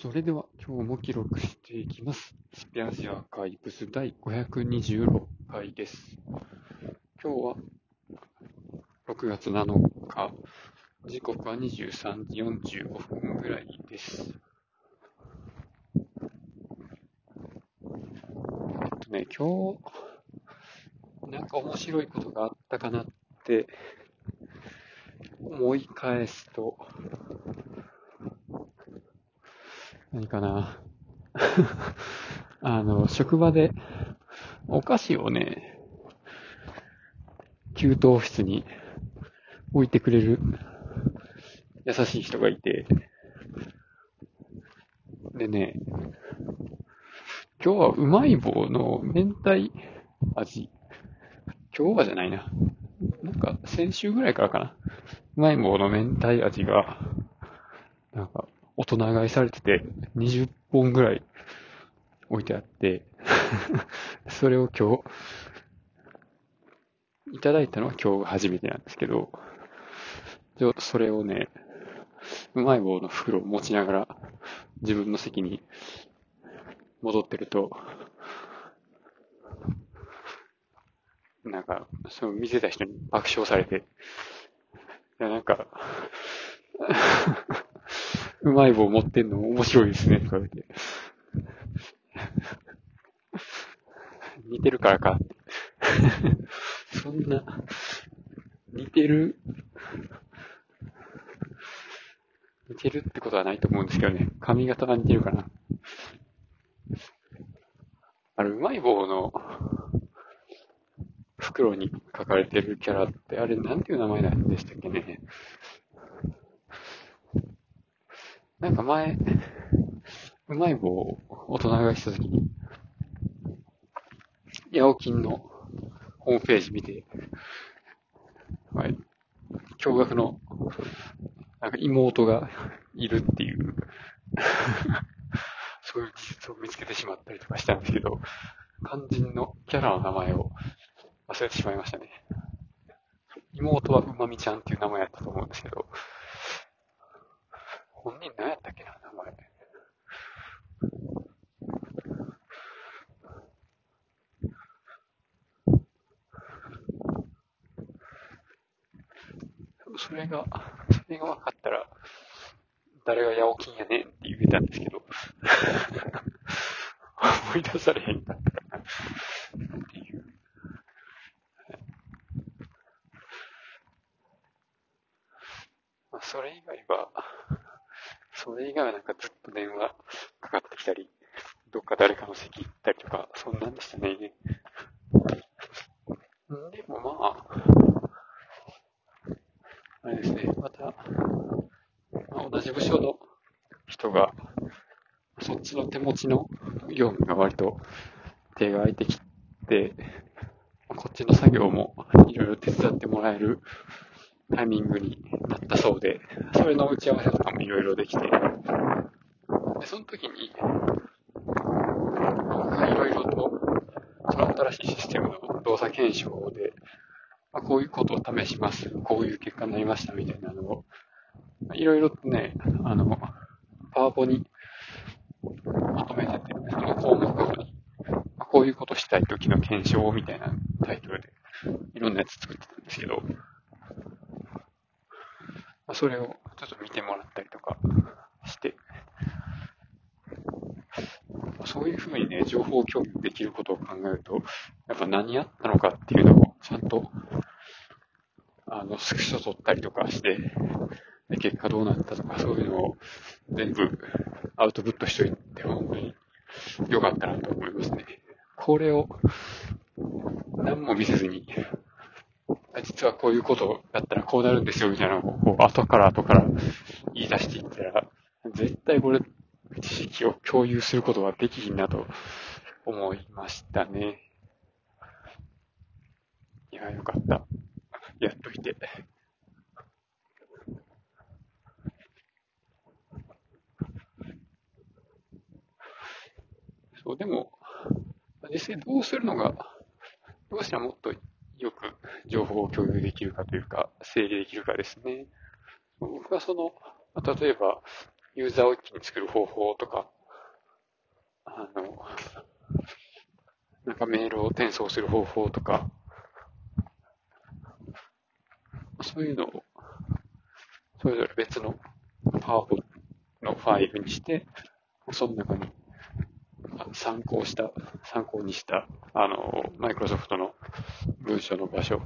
それでは今日も記録していきます。スペアジアアーカイブス第526回です。今日は6月7日、時刻は23時45分ぐらいです。えっとね、今日、なんか面白いことがあったかなって思い返すと、何かな。あの、職場でお菓子をね、給湯室に置いてくれる優しい人がいて、でね、今日はうまい棒の明太味。今日はじゃないな。なんか先週ぐらいからかな。うまい棒の明太味が、なんか大人買いされてて、20本ぐらい置いてあって、それを今日、いただいたのは今日が初めてなんですけど、それをね、うまい棒の袋を持ちながら自分の席に戻ってると、なんか、その見せた人に爆笑されて、いや、なんか、うまい棒持ってんの面白いですね、とか言って。似てるからか。そんな、似てる、似てるってことはないと思うんですけどね。髪型が似てるかな。あれ、うまい棒の袋に書かれてるキャラって、あれ、なんていう名前なんでしたっけね。なんか前、うまい棒を大人がしたときに、ヤオキンのホームページ見て、はい、驚愕の、なんか妹がいるっていう、そういう事実を見つけてしまったりとかしたんですけど、肝心のキャラの名前を忘れてしまいましたね。妹はうまみちゃんっていう名前やったと思うんですけど、本人何やったっけな、名前。それが、それが分かったら、誰がヤオキンやねんって言えたんですけど、思い出されへんかったかな、っていう。まあ、それ以外は、それ以外はなんかずっと電話 かかってきたり、どっか誰かの席行ったりとか、そんなんでしたね。でもまあ、あれですね、また、まあ、同じ部署の人が、そっちの手持ちの業務が割と手が空いてきて、こっちの作業もいろいろ手伝ってもらえるタイミングになったそうで、それの打ち合わせとかもいろいろできて、で、その時に、僕がいろいろと、その新しいシステムの動作検証で、まあ、こういうことを試します、こういう結果になりましたみたいなのを、いろいろとね、あの、パワポにまとめてて、その項目ごとに、まあ、こういうことしたい時の検証みたいなタイトルで、いろんなやつ作ってたんですけど、まあ、それをちょっと見てもらったりとかして、そういうふうにね、情報共有できることを考えると、やっぱ何やったのかっていうのをちゃんと、あの、スクショ取ったりとかして、で結果どうなったとか、そういうのを全部アウトプットしといて、本当に良かったなと思いますね。これを何も見せずに、実はこういうことをやったらこうなるんですよみたいなのをこう後から後から言い出していったら、絶対これ知識を共有することはできひんなと思いましたね。いや、よかった。やっといて。そう、でも、実際どうするのが、どうしたらもっとよく情報を共有できるかというか、整理できるかですね。僕はその、例えば、ユーザーを一気に作る方法とか、あの、なんかメールを転送する方法とか、そういうのを、それぞれ別のパワポのファイルにして、その中に参考した、参考にした、あの、マイクロソフトの文章の場所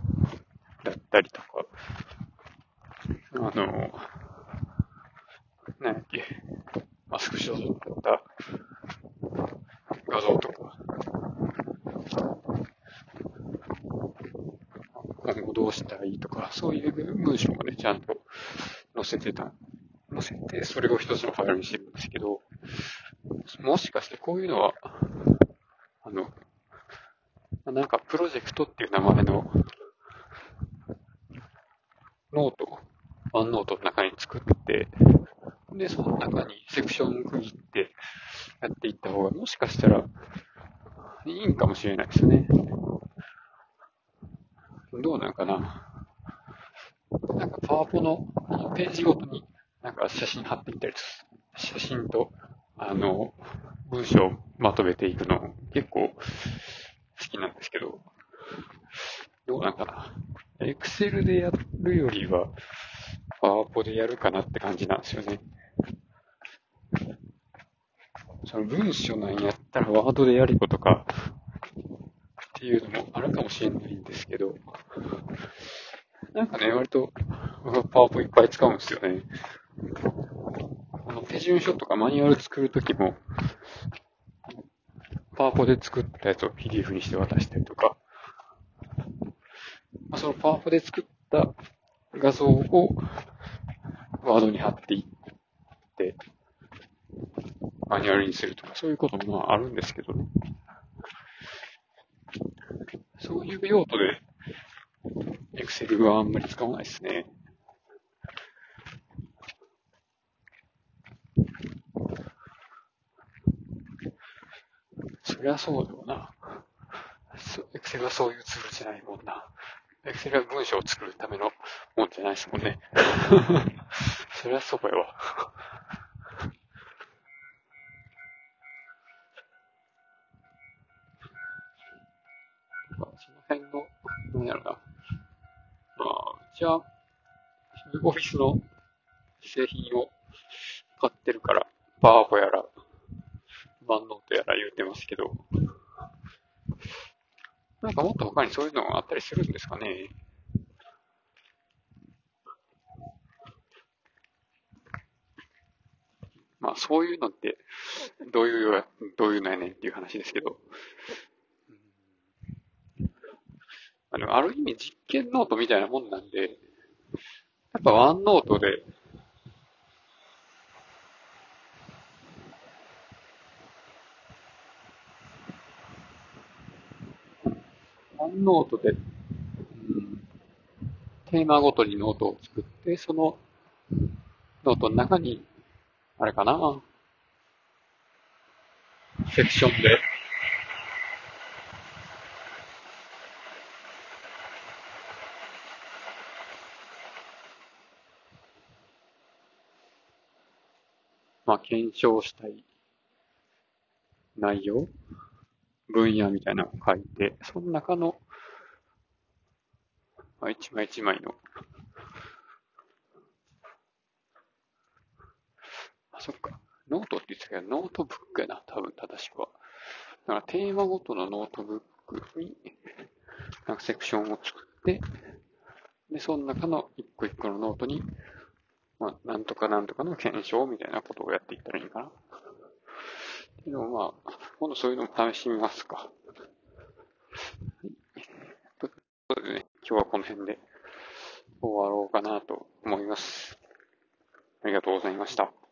だったりとか、あの、なんやっけ、マスクショットだった。画像とか、今後どうしたらいいとか、そういう文章もね、ちゃんと載せてた、載せて、それを一つのファイルにしてるんですけど、もしかしてこういうのは、あの、なんかプロジェクトっていう名前のノート、ワンノートの中に作って、で、その中にセクション区切ってやっていった方が、もしかしたらいいんかもしれないですね。どうなんかな。なんかパワポのページごとになんか写真貼っていったり写真と、あの、文章をまとめていくの結構好きなんですけど、どうなんかな。エクセルでやるよりは、パワポでやるかなって感じなんですよね。その文章なんやったらワードでやることかっていうのもあるかもしれないんですけど、なんかね、割とパワポいっぱい使うんですよね。あの手順書とかマニュアル作るときも、パワポで作ったやつを PDF にして渡したりとか、まあ、そのパワポで作った画像をワードに貼っていって、マニュアルにするとか、そういうこともまああるんですけどね。そういう用途で、Excel はあんまり使わないですね。そりゃそうだよな。Excel はそういうツールじゃないもんな。Excel は文章を作るためのもんじゃないですもんね。そりゃそうやわ。その辺の、なんやろな。まあ、うちは、オフィスの製品を買ってるから、パワポやら、万能とやら言うてますけど、なんかもっと他にそういうのがあったりするんですかね。まあそういうのって、どういう、どういうのやねんっていう話ですけど、あの、ある意味実験ノートみたいなもんなんで、やっぱワンノートで、ワンノートで、うん、テーマごとにノートを作って、そのノートの中に、あれかな、セクションで、まあ、検証したい内容？分野みたいなのを書いて、その中の、一枚一枚の、あ、そっか。ノートって言ってたけど、ノートブックやな、多分正しくは。だからテーマごとのノートブックに、なんかセクションを作って、で、その中の一個一個のノートに、まあ、なんとかなんとかの検証みたいなことをやっていったらいいかな。っていうのをまあ、今度そういうのも試してみますか。はい。ということでね、今日はこの辺で終わろうかなと思います。ありがとうございました。